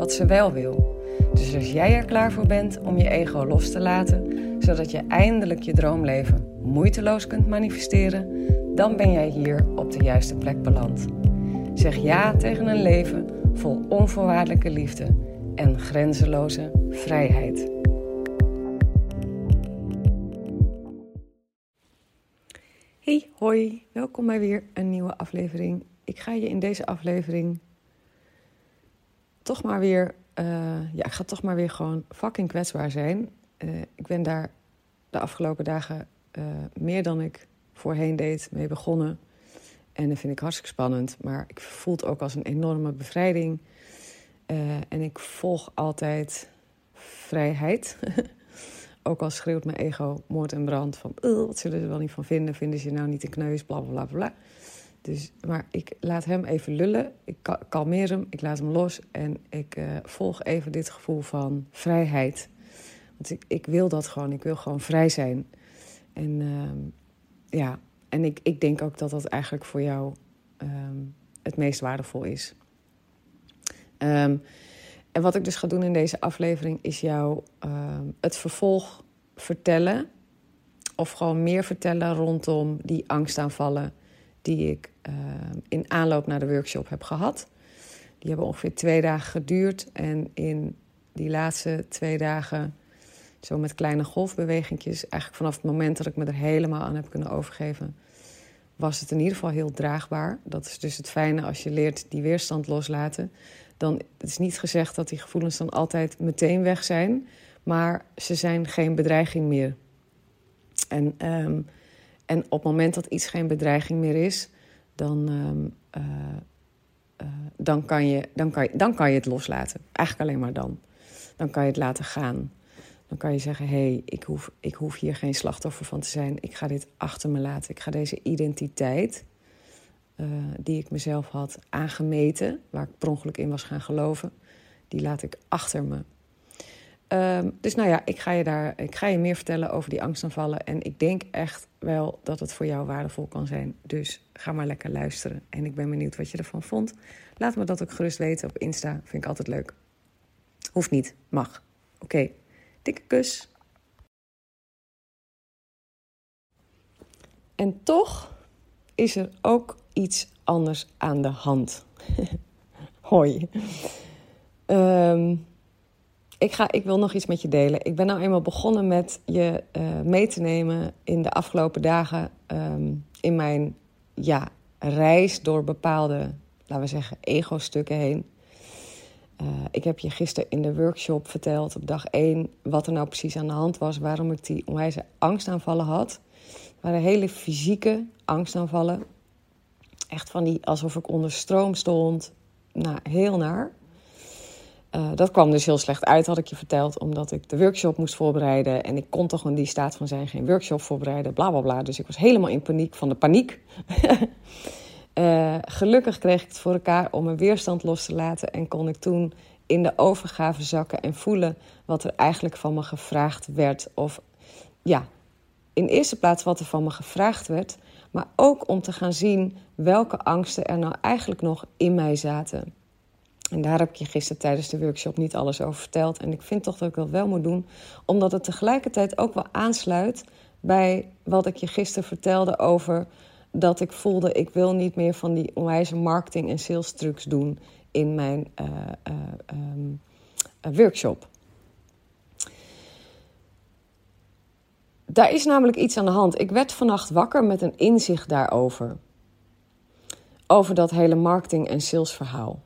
wat ze wel wil. Dus als jij er klaar voor bent om je ego los te laten, zodat je eindelijk je droomleven moeiteloos kunt manifesteren, dan ben jij hier op de juiste plek beland. Zeg ja tegen een leven vol onvoorwaardelijke liefde en grenzeloze vrijheid. Hey, hoi, welkom bij weer een nieuwe aflevering. Ik ga je in deze aflevering toch maar weer, uh, ja, ik ga toch maar weer gewoon fucking kwetsbaar zijn. Uh, ik ben daar de afgelopen dagen uh, meer dan ik voorheen deed mee begonnen. En dat vind ik hartstikke spannend, maar ik voel het ook als een enorme bevrijding. en ik volg altijd vrijheid. ook al schreeuwt mijn ego moord en brand van... wat zullen ze er wel niet van vinden? Vinden ze je nou niet een kneus? Bla, bla, bla, bla. Dus, maar ik laat hem even lullen. Ik kalmeer hem, ik laat hem los. En ik uh, volg even dit gevoel van vrijheid. Want ik, ik wil dat gewoon. Ik wil gewoon vrij zijn. En uh, ja, en ik, ik denk ook dat dat eigenlijk voor jou um, het meest waardevol is. Um, en wat ik dus ga doen in deze aflevering is jou het vervolg vertellen. Of gewoon meer vertellen rondom die angstaanvallen die ik uh, in aanloop naar de workshop heb gehad. Die hebben ongeveer twee dagen geduurd. En in die laatste twee dagen, zo met kleine golfbewegingjes, eigenlijk vanaf het moment dat ik me er helemaal aan heb kunnen overgeven, was het in ieder geval heel draagbaar. Dat is dus het fijne als je leert die weerstand loslaten. Dan het is niet gezegd dat die gevoelens dan altijd meteen weg zijn, maar ze zijn geen bedreiging meer. En um, en op het moment dat iets geen bedreiging meer is, dan, uh, uh, dan, kan, je, dan, kan, je, dan kan je het loslaten. Eigenlijk alleen maar dan. Dan kan je het laten gaan. Dan kan je zeggen: hé, hey, ik, hoef, ik hoef hier geen slachtoffer van te zijn. Ik ga dit achter me laten. Ik ga deze identiteit, uh, die ik mezelf had aangemeten, waar ik per ongeluk in was gaan geloven, die laat ik achter me. Um, dus nou ja, ik ga, je daar, ik ga je meer vertellen over die angstaanvallen. En ik denk echt wel dat het voor jou waardevol kan zijn. Dus ga maar lekker luisteren. En ik ben benieuwd wat je ervan vond. Laat me dat ook gerust weten op Insta. Vind ik altijd leuk. Hoeft niet, mag. Oké, okay. dikke kus. En toch is er ook iets anders aan de hand. Hoi. Um, ik, ga, ik wil nog iets met je delen. Ik ben nou eenmaal begonnen met je uh, mee te nemen in de afgelopen dagen um, in mijn ja, reis door bepaalde, laten we zeggen, ego-stukken heen. Uh, ik heb je gisteren in de workshop verteld op dag 1 wat er nou precies aan de hand was, waarom ik die onwijze angstaanvallen had. Het waren hele fysieke angstaanvallen. Echt van die alsof ik onder stroom stond. Nou, heel naar. Uh, dat kwam dus heel slecht uit, had ik je verteld, omdat ik de workshop moest voorbereiden. En ik kon toch in die staat van zijn geen workshop voorbereiden, bla bla bla. Dus ik was helemaal in paniek van de paniek. uh, gelukkig kreeg ik het voor elkaar om mijn weerstand los te laten. En kon ik toen in de overgave zakken en voelen wat er eigenlijk van me gevraagd werd. Of ja, in eerste plaats wat er van me gevraagd werd. Maar ook om te gaan zien welke angsten er nou eigenlijk nog in mij zaten. En daar heb ik je gisteren tijdens de workshop niet alles over verteld. En ik vind toch dat ik dat wel moet doen, omdat het tegelijkertijd ook wel aansluit bij wat ik je gisteren vertelde over dat ik voelde: ik wil niet meer van die onwijze marketing- en sales trucs doen in mijn uh, uh, um, workshop. Daar is namelijk iets aan de hand. Ik werd vannacht wakker met een inzicht daarover. Over dat hele marketing- en salesverhaal.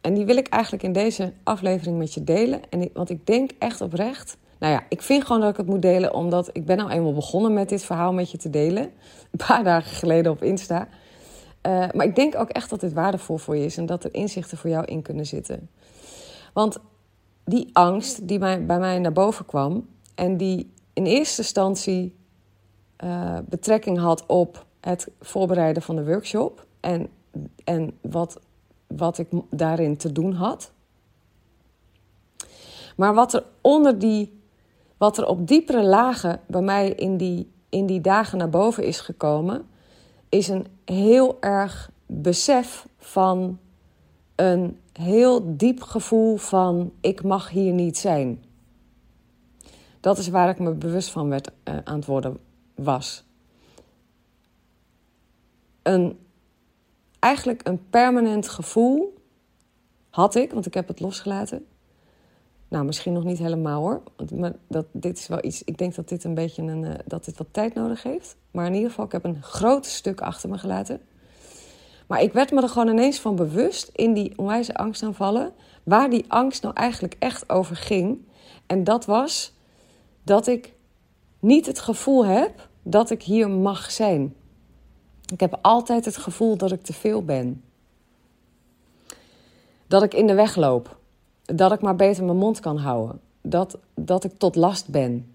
En die wil ik eigenlijk in deze aflevering met je delen. En want ik denk echt oprecht. Nou ja, ik vind gewoon dat ik het moet delen, omdat ik ben nou eenmaal begonnen met dit verhaal met je te delen. Een paar dagen geleden op Insta. Uh, maar ik denk ook echt dat dit waardevol voor je is en dat er inzichten voor jou in kunnen zitten. Want die angst die bij mij naar boven kwam en die in eerste instantie uh, betrekking had op het voorbereiden van de workshop en, en wat, wat ik daarin te doen had. Maar wat er onder die, wat er op diepere lagen bij mij in die, in die dagen naar boven is gekomen, is een heel erg besef van een heel diep gevoel van ik mag hier niet zijn. Dat is waar ik me bewust van werd uh, aan het worden was. Een, eigenlijk een permanent gevoel had ik, want ik heb het losgelaten. Nou, misschien nog niet helemaal hoor. Maar dat, dit is wel iets. Ik denk dat dit een beetje een, uh, dat dit wat tijd nodig heeft. Maar in ieder geval, ik heb een groot stuk achter me gelaten. Maar ik werd me er gewoon ineens van bewust in die onwijze angstaanvallen. Waar die angst nou eigenlijk echt over ging. En dat was dat ik niet het gevoel heb dat ik hier mag zijn. Ik heb altijd het gevoel dat ik te veel ben. Dat ik in de weg loop. Dat ik maar beter mijn mond kan houden. Dat, dat ik tot last ben.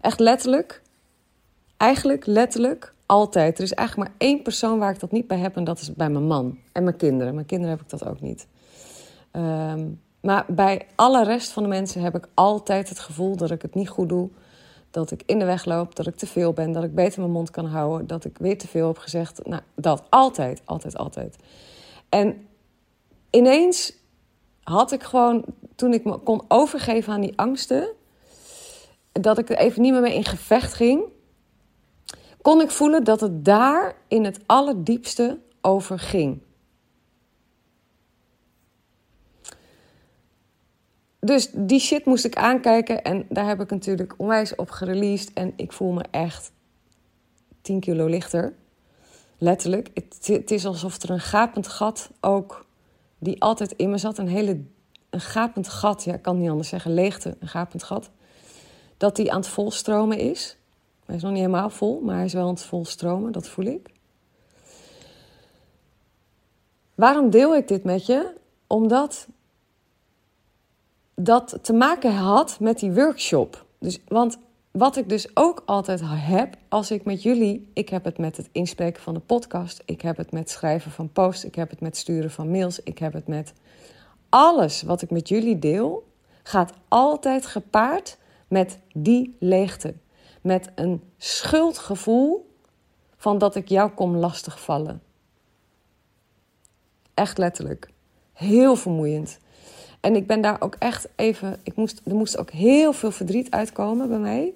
Echt letterlijk. Eigenlijk letterlijk altijd. Er is eigenlijk maar één persoon waar ik dat niet bij heb en dat is bij mijn man en mijn kinderen. Mijn kinderen heb ik dat ook niet. Ehm, maar bij alle rest van de mensen heb ik altijd het gevoel dat ik het niet goed doe. Dat ik in de weg loop, dat ik te veel ben, dat ik beter mijn mond kan houden, dat ik weer te veel heb gezegd. Nou, dat altijd, altijd, altijd. En ineens had ik gewoon, toen ik me kon overgeven aan die angsten, dat ik er even niet meer mee in gevecht ging kon ik voelen dat het daar in het allerdiepste over ging. Dus die shit moest ik aankijken en daar heb ik natuurlijk onwijs op gereleased. En ik voel me echt 10 kilo lichter. Letterlijk. Het, het, is alsof er een gapend gat ook, die altijd in me zat, een hele een gapend gat, ja, ik kan niet anders zeggen, leegte, een gapend gat, dat die aan het volstromen is. Hij is nog niet helemaal vol, maar hij is wel aan het volstromen, dat voel ik. Waarom deel ik dit met je? Omdat dat te maken had met die workshop. Dus, want wat ik dus ook altijd heb als ik met jullie, ik heb het met het inspreken van de podcast, ik heb het met schrijven van posts, ik heb het met sturen van mails, ik heb het met alles wat ik met jullie deel, gaat altijd gepaard met die leegte met een schuldgevoel van dat ik jou kom lastigvallen. Echt letterlijk. Heel vermoeiend. En ik ben daar ook echt even. Ik moest, er moest ook heel veel verdriet uitkomen bij mij.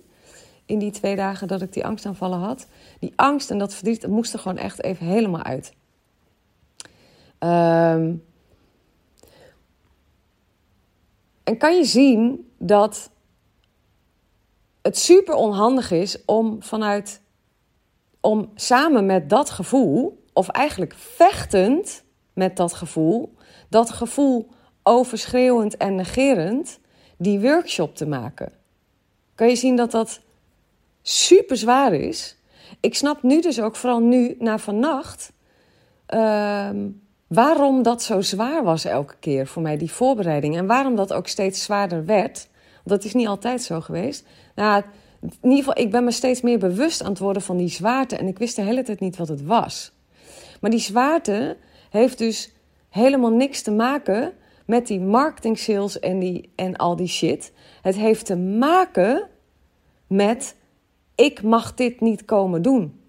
In die twee dagen dat ik die angstaanvallen had. Die angst en dat verdriet dat moest er gewoon echt even helemaal uit. Ehm, en kan je zien dat het super onhandig is om vanuit, om samen met dat gevoel, of eigenlijk vechtend met dat gevoel, dat gevoel overschreeuwend en negerend, die workshop te maken. Kan je zien dat dat super zwaar is? Ik snap nu dus ook, vooral nu na vannacht, uh, waarom dat zo zwaar was elke keer voor mij, die voorbereiding. En waarom dat ook steeds zwaarder werd. Dat is niet altijd zo geweest. Nou, in ieder geval, ik ben me steeds meer bewust aan het worden van die zwaarte. En ik wist de hele tijd niet wat het was. Maar die zwaarte heeft dus helemaal niks te maken met die marketing sales en, die, en al die shit. Het heeft te maken met ik mag dit niet komen doen.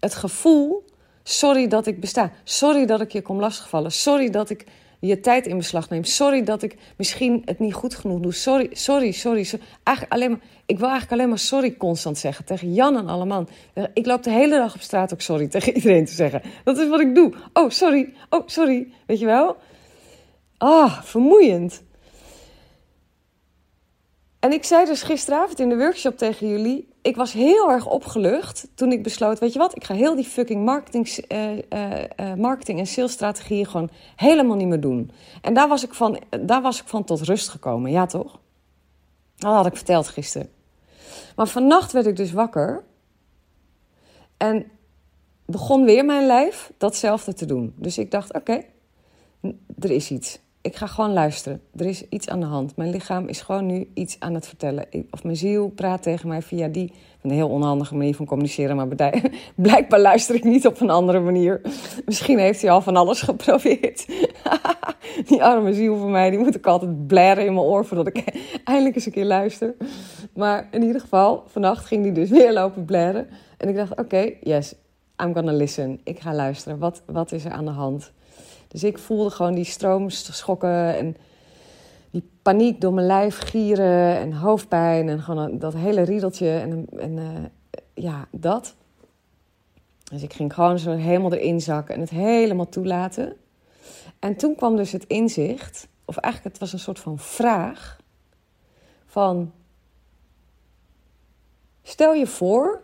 Het gevoel, sorry dat ik besta. Sorry dat ik je kom lastigvallen. Sorry dat ik je tijd in beslag neemt. Sorry dat ik misschien het niet goed genoeg doe. Sorry, sorry, sorry. sorry. Eigenlijk alleen maar, ik wil eigenlijk alleen maar sorry constant zeggen. Tegen Jan en alle man. Ik loop de hele dag op straat ook sorry tegen iedereen te zeggen. Dat is wat ik doe. Oh, sorry. Oh, sorry. Weet je wel? Ah, vermoeiend. En ik zei dus gisteravond in de workshop tegen jullie: ik was heel erg opgelucht toen ik besloot: weet je wat, ik ga heel die fucking marketing, uh, uh, marketing en salesstrategieën gewoon helemaal niet meer doen. En daar was, ik van, daar was ik van tot rust gekomen, ja toch? Dat had ik verteld gisteren. Maar vannacht werd ik dus wakker en begon weer mijn lijf datzelfde te doen. Dus ik dacht: oké, er is iets. Ik ga gewoon luisteren. Er is iets aan de hand. Mijn lichaam is gewoon nu iets aan het vertellen. Of mijn ziel praat tegen mij via die een heel onhandige manier van communiceren. Maar blijkbaar luister ik niet op een andere manier. Misschien heeft hij al van alles geprobeerd. die arme ziel van mij, die moet ik altijd blaren in mijn oor voordat ik eindelijk eens een keer luister. Maar in ieder geval, vannacht ging hij dus weer lopen blaren. En ik dacht, oké, yes, I'm gonna listen. Ik ga luisteren. Wat, wat is er aan de hand? Dus ik voelde gewoon die stroomschokken en die paniek door mijn lijf gieren en hoofdpijn en gewoon dat hele riedeltje en, en uh, ja, dat. Dus ik ging gewoon zo helemaal erin zakken en het helemaal toelaten. En toen kwam dus het inzicht, of eigenlijk het was een soort van vraag van stel je voor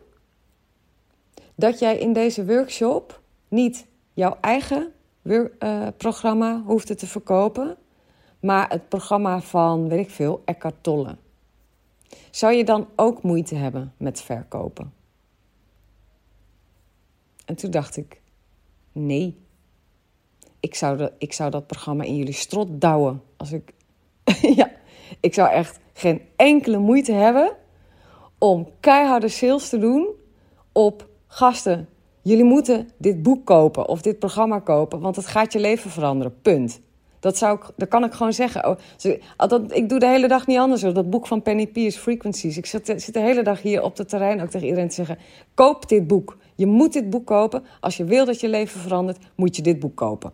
dat jij in deze workshop niet jouw eigen programma hoefde te verkopen, maar het programma van, weet ik veel, Eckhart Tolle. Zou je dan ook moeite hebben met verkopen? En toen dacht ik, nee. Ik zou, de, ik zou dat programma in jullie strot douwen. Als ik, ja, ik zou echt geen enkele moeite hebben om keiharde sales te doen op gasten Jullie moeten dit boek kopen of dit programma kopen, want het gaat je leven veranderen. Punt. Dat, zou ik, dat kan ik gewoon zeggen. Oh, dat, ik doe de hele dag niet anders. Dat boek van Penny Pierce, Frequencies. Ik zit, zit de hele dag hier op het terrein ook tegen iedereen te zeggen: koop dit boek. Je moet dit boek kopen. Als je wil dat je leven verandert, moet je dit boek kopen.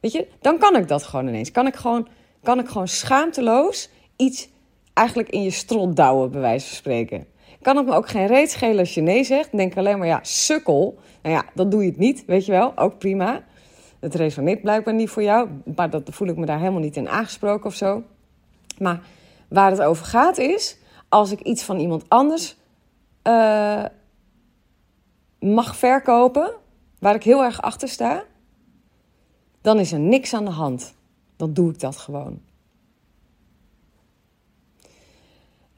Weet je, dan kan ik dat gewoon ineens. Kan ik gewoon, kan ik gewoon schaamteloos iets eigenlijk in je strot douwen, bij wijze van spreken. Kan het me ook geen reet schelen als je nee zegt. Denk alleen maar, ja, sukkel. Nou ja, dan doe je het niet, weet je wel. Ook prima. Het resoneert blijkbaar niet voor jou. Maar dat voel ik me daar helemaal niet in aangesproken of zo. Maar waar het over gaat is... als ik iets van iemand anders uh, mag verkopen... waar ik heel erg achter sta... dan is er niks aan de hand. Dan doe ik dat gewoon.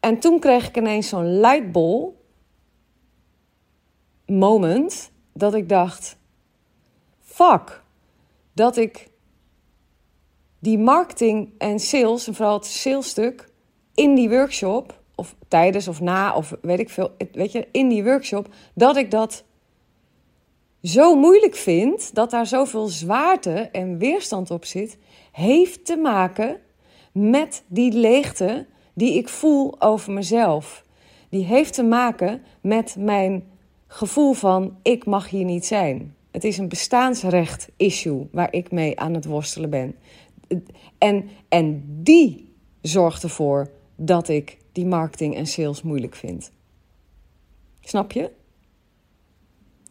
En toen kreeg ik ineens zo'n lightball moment dat ik dacht: fuck, dat ik die marketing en sales, en vooral het salesstuk, in die workshop, of tijdens of na, of weet ik veel, weet je, in die workshop, dat ik dat zo moeilijk vind, dat daar zoveel zwaarte en weerstand op zit, heeft te maken met die leegte die ik voel over mezelf. Die heeft te maken met mijn gevoel van ik mag hier niet zijn. Het is een bestaansrecht-issue waar ik mee aan het worstelen ben. En, en die zorgt ervoor dat ik die marketing en sales moeilijk vind. Snap je?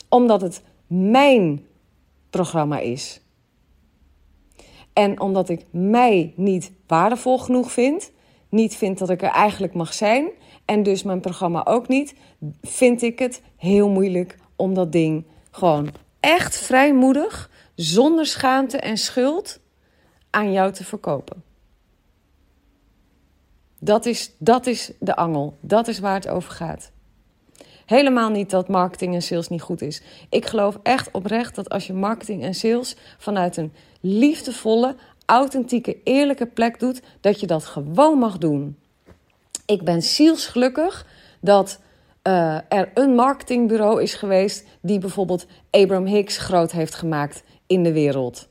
Omdat het mijn programma is. En omdat ik mij niet waardevol genoeg vind, niet vind dat ik er eigenlijk mag zijn en dus mijn programma ook niet, vind ik het heel moeilijk om dat ding gewoon echt vrijmoedig, zonder schaamte en schuld aan jou te verkopen. Dat is, dat is de angel. Dat is waar het over gaat. Helemaal niet dat marketing en sales niet goed is. Ik geloof echt oprecht dat als je marketing en sales vanuit een liefdevolle, authentieke, eerlijke plek doet, dat je dat gewoon mag doen. Ik ben zielsgelukkig dat uh, er een marketingbureau is geweest die bijvoorbeeld Abraham Hicks groot heeft gemaakt in de wereld.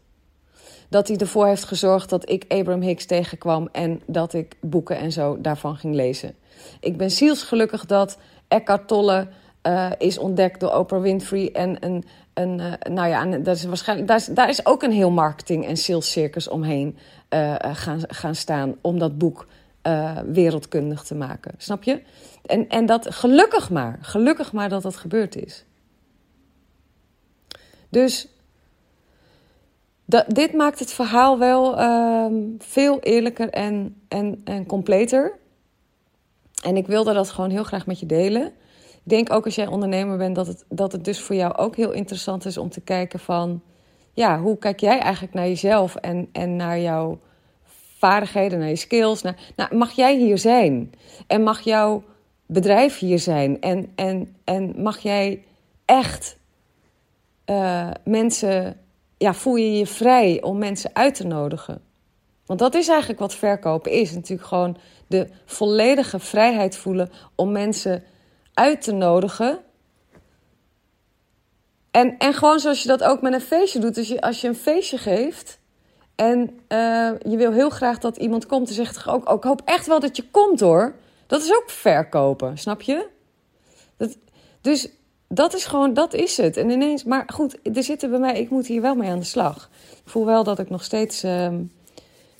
Dat hij ervoor heeft gezorgd dat ik Abraham Hicks tegenkwam en dat ik boeken en zo daarvan ging lezen. Ik ben zielsgelukkig dat Eckhart Tolle uh, is ontdekt door Oprah Winfrey en een een, uh, nou ja, dat is waarschijnlijk, daar, is, daar is ook een heel marketing- en sales circus omheen uh, gaan, gaan staan om dat boek wereldkundig te maken. Snap je? En, en dat gelukkig maar, gelukkig maar dat dat gebeurd is. Dus dat, dit maakt het verhaal wel uh, veel eerlijker en, en, en completer. En ik wilde dat gewoon heel graag met je delen. Ik denk ook als jij ondernemer bent dat het, dat het dus voor jou ook heel interessant is om te kijken van... Ja, hoe kijk jij eigenlijk naar jezelf en, en naar jouw vaardigheden, naar je skills? Naar, nou, mag jij hier zijn? En mag jouw bedrijf hier zijn? En, en, en mag jij echt uh, mensen... Ja, voel je je vrij om mensen uit te nodigen? Want dat is eigenlijk wat verkopen is. Natuurlijk gewoon de volledige vrijheid voelen om mensen uit te nodigen. En, en gewoon zoals je dat ook met een feestje doet. Dus je, als je een feestje geeft en uh, je wil heel graag dat iemand komt, dan zegt ook, ook, ik hoop echt wel dat je komt hoor. Dat is ook verkopen, snap je? Dat, dus dat is gewoon, dat is het. En ineens, maar goed, er zitten bij mij, ik moet hier wel mee aan de slag. Ik voel wel dat ik nog steeds, uh,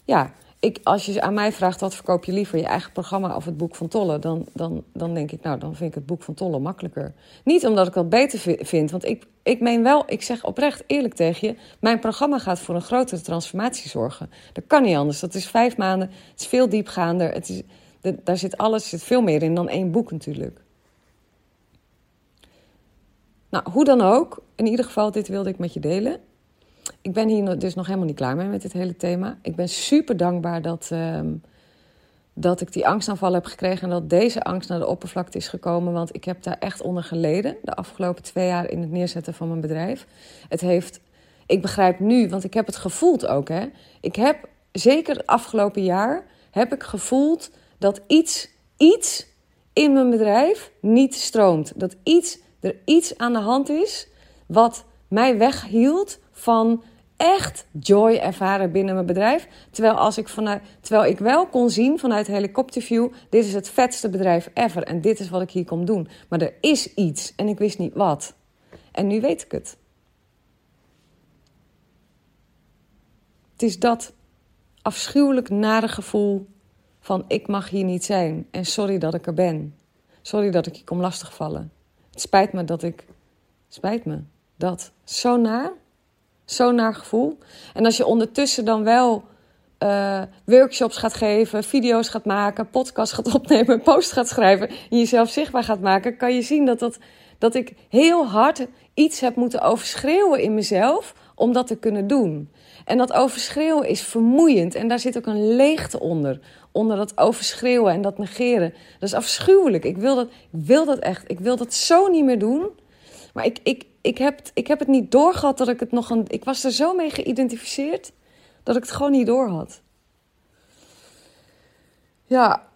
ja, ik, als je aan mij vraagt wat verkoop je liever, je eigen programma of het boek van Tolle, dan, dan, dan denk ik, nou, dan vind ik het boek van Tolle makkelijker. Niet omdat ik dat beter vind, want ik, ik meen wel, ik zeg oprecht eerlijk tegen je, mijn programma gaat voor een grotere transformatie zorgen. Dat kan niet anders. Dat is vijf maanden, het is veel diepgaander, het is, daar zit alles, zit veel meer in dan één boek natuurlijk. Nou, hoe dan ook, in ieder geval, dit wilde ik met je delen ik ben hier dus nog helemaal niet klaar mee met dit hele thema. Ik ben super dankbaar dat, uh, dat ik die angstaanval heb gekregen en dat deze angst naar de oppervlakte is gekomen. Want ik heb daar echt onder geleden de afgelopen twee jaar in het neerzetten van mijn bedrijf. Het heeft, ik begrijp nu, want ik heb het gevoeld ook. Hè. Ik heb zeker het afgelopen jaar heb ik gevoeld dat iets, iets in mijn bedrijf niet stroomt. Dat iets, er iets aan de hand is wat mij weghield van echt joy ervaren binnen mijn bedrijf. Terwijl, als ik vanuit, terwijl ik wel kon zien vanuit helikopterview: dit is het vetste bedrijf ever en dit is wat ik hier kom doen. Maar er is iets en ik wist niet wat. En nu weet ik het. Het is dat afschuwelijk nare gevoel van ik mag hier niet zijn en sorry dat ik er ben. Sorry dat ik je kom lastigvallen. Het spijt me dat ik. Spijt me. Dat. Zo naar. Zo'n naar gevoel. En als je ondertussen dan wel uh, workshops gaat geven, video's gaat maken, podcast gaat opnemen, post gaat schrijven en jezelf zichtbaar gaat maken, kan je zien dat, dat, dat ik heel hard iets heb moeten overschreeuwen in mezelf om dat te kunnen doen. En dat overschreeuwen is vermoeiend en daar zit ook een leegte onder. Onder dat overschreeuwen en dat negeren. Dat is afschuwelijk. Ik wil dat, ik wil dat echt. Ik wil dat zo niet meer doen. Maar ik, ik, ik, heb, ik heb het niet doorgehad dat ik het nog een. Ik was er zo mee geïdentificeerd dat ik het gewoon niet door had. Ja,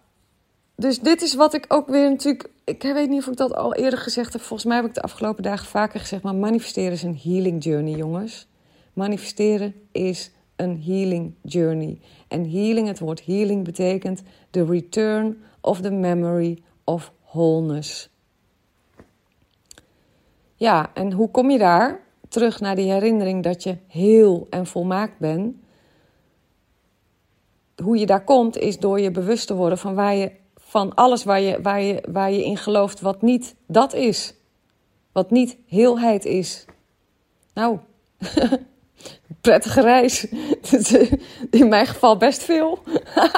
dus dit is wat ik ook weer natuurlijk. Ik weet niet of ik dat al eerder gezegd heb. Volgens mij heb ik de afgelopen dagen vaker gezegd. Maar manifesteren is een healing journey, jongens. Manifesteren is een healing journey. En healing, het woord healing betekent the return of the memory of wholeness. Ja, en hoe kom je daar? Terug naar die herinnering dat je heel en volmaakt bent. Hoe je daar komt is door je bewust te worden van, waar je, van alles waar je, waar, je, waar je in gelooft wat niet dat is. Wat niet heelheid is. Nou, prettige reis. In mijn geval best veel.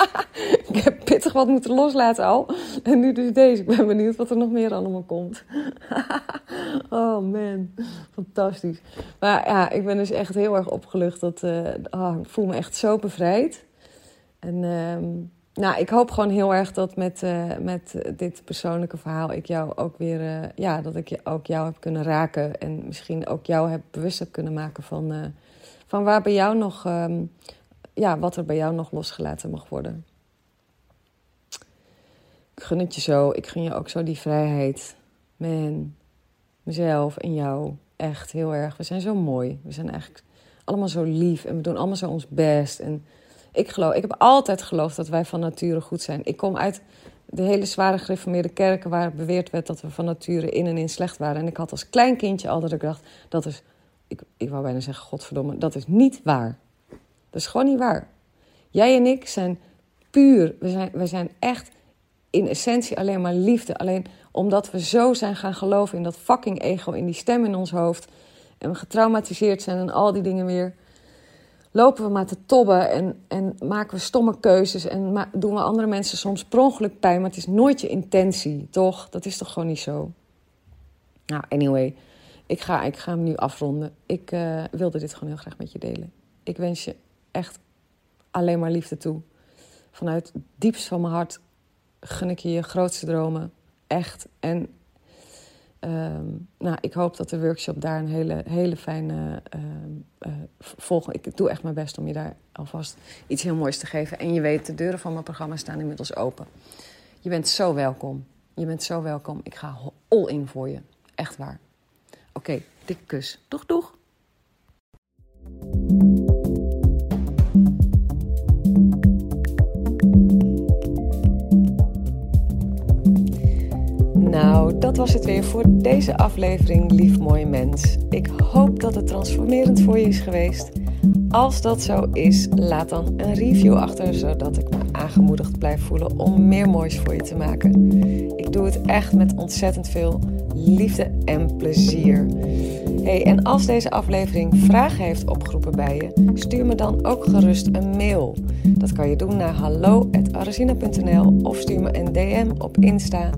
ik heb pittig wat moeten loslaten al. En nu dus deze. Ik ben benieuwd wat er nog meer allemaal komt. oh man, fantastisch. Maar ja, ik ben dus echt heel erg opgelucht. Dat, uh, oh, ik voel me echt zo bevrijd. En uh, nou, ik hoop gewoon heel erg dat met, uh, met dit persoonlijke verhaal ik jou ook weer, ja, dat ik ook jou heb kunnen raken. En misschien ook jou heb bewust heb kunnen maken van van waar bij jou nog, ehm, ja, wat er bij jou nog losgelaten mag worden. Ik gun het je zo. Ik gun je ook zo die vrijheid. Man, mezelf en jou. Echt heel erg. We zijn zo mooi. We zijn eigenlijk allemaal zo lief. En we doen allemaal zo ons best. En ik geloof, ik heb altijd geloofd dat wij van nature goed zijn. Ik kom uit de hele zware gereformeerde kerken waar beweerd werd dat we van nature in en in slecht waren. En ik had als klein kindje al dat ik dacht, dat is ik, ik wou bijna zeggen, godverdomme, dat is niet waar. Dat is gewoon niet waar. Jij en ik zijn puur, we zijn, we zijn echt in essentie alleen maar liefde. Alleen omdat we zo zijn gaan geloven in dat fucking ego, in die stem in ons hoofd. En we getraumatiseerd zijn en al die dingen weer. Lopen we maar te tobben en, en maken we stomme keuzes. En doen we andere mensen soms per ongeluk pijn. Maar het is nooit je intentie, toch? Dat is toch gewoon niet zo? Nou, anyway. Ik ga, ik ga hem nu afronden. Ik uh, wilde dit gewoon heel graag met je delen. Ik wens je echt alleen maar liefde toe. Vanuit het diepst van mijn hart gun ik je je grootste dromen. Echt. En Ehm, nou, ik hoop dat de workshop daar een hele, hele fijne uh, volgende. Ik doe echt mijn best om je daar alvast iets heel moois te geven. En je weet, de deuren van mijn programma staan inmiddels open. Je bent zo welkom. Je bent zo welkom. Ik ga all in voor je. Echt waar. Oké, dikke kus. Doeg, doeg. Nou, dat was het weer voor deze aflevering, lief mooi mens. Ik hoop dat het transformerend voor je is geweest. Als dat zo is, laat dan een review achter, zodat ik me aangemoedigd blijf voelen om meer moois voor je te maken. Ik doe het echt met ontzettend veel liefde en plezier. Hey, en als deze aflevering vragen heeft opgeroepen bij je, stuur me dan ook gerust een mail. Dat kan je doen naar hallo.arazina.nl of stuur me een DM op Insta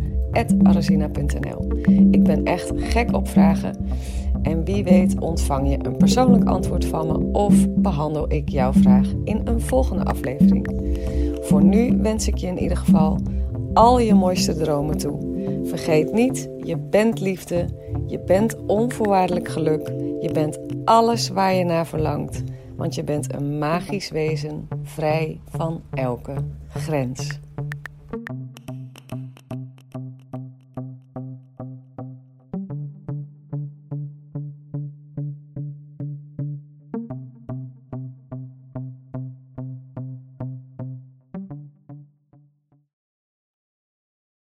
arazina.nl. Ik ben echt gek op vragen. En wie weet ontvang je een persoonlijk antwoord van me of behandel ik jouw vraag in een volgende aflevering. Voor nu wens ik je in ieder geval al je mooiste dromen toe. Vergeet niet, je bent liefde, je bent onvoorwaardelijk geluk, je bent alles waar je naar verlangt, want je bent een magisch wezen vrij van elke grens.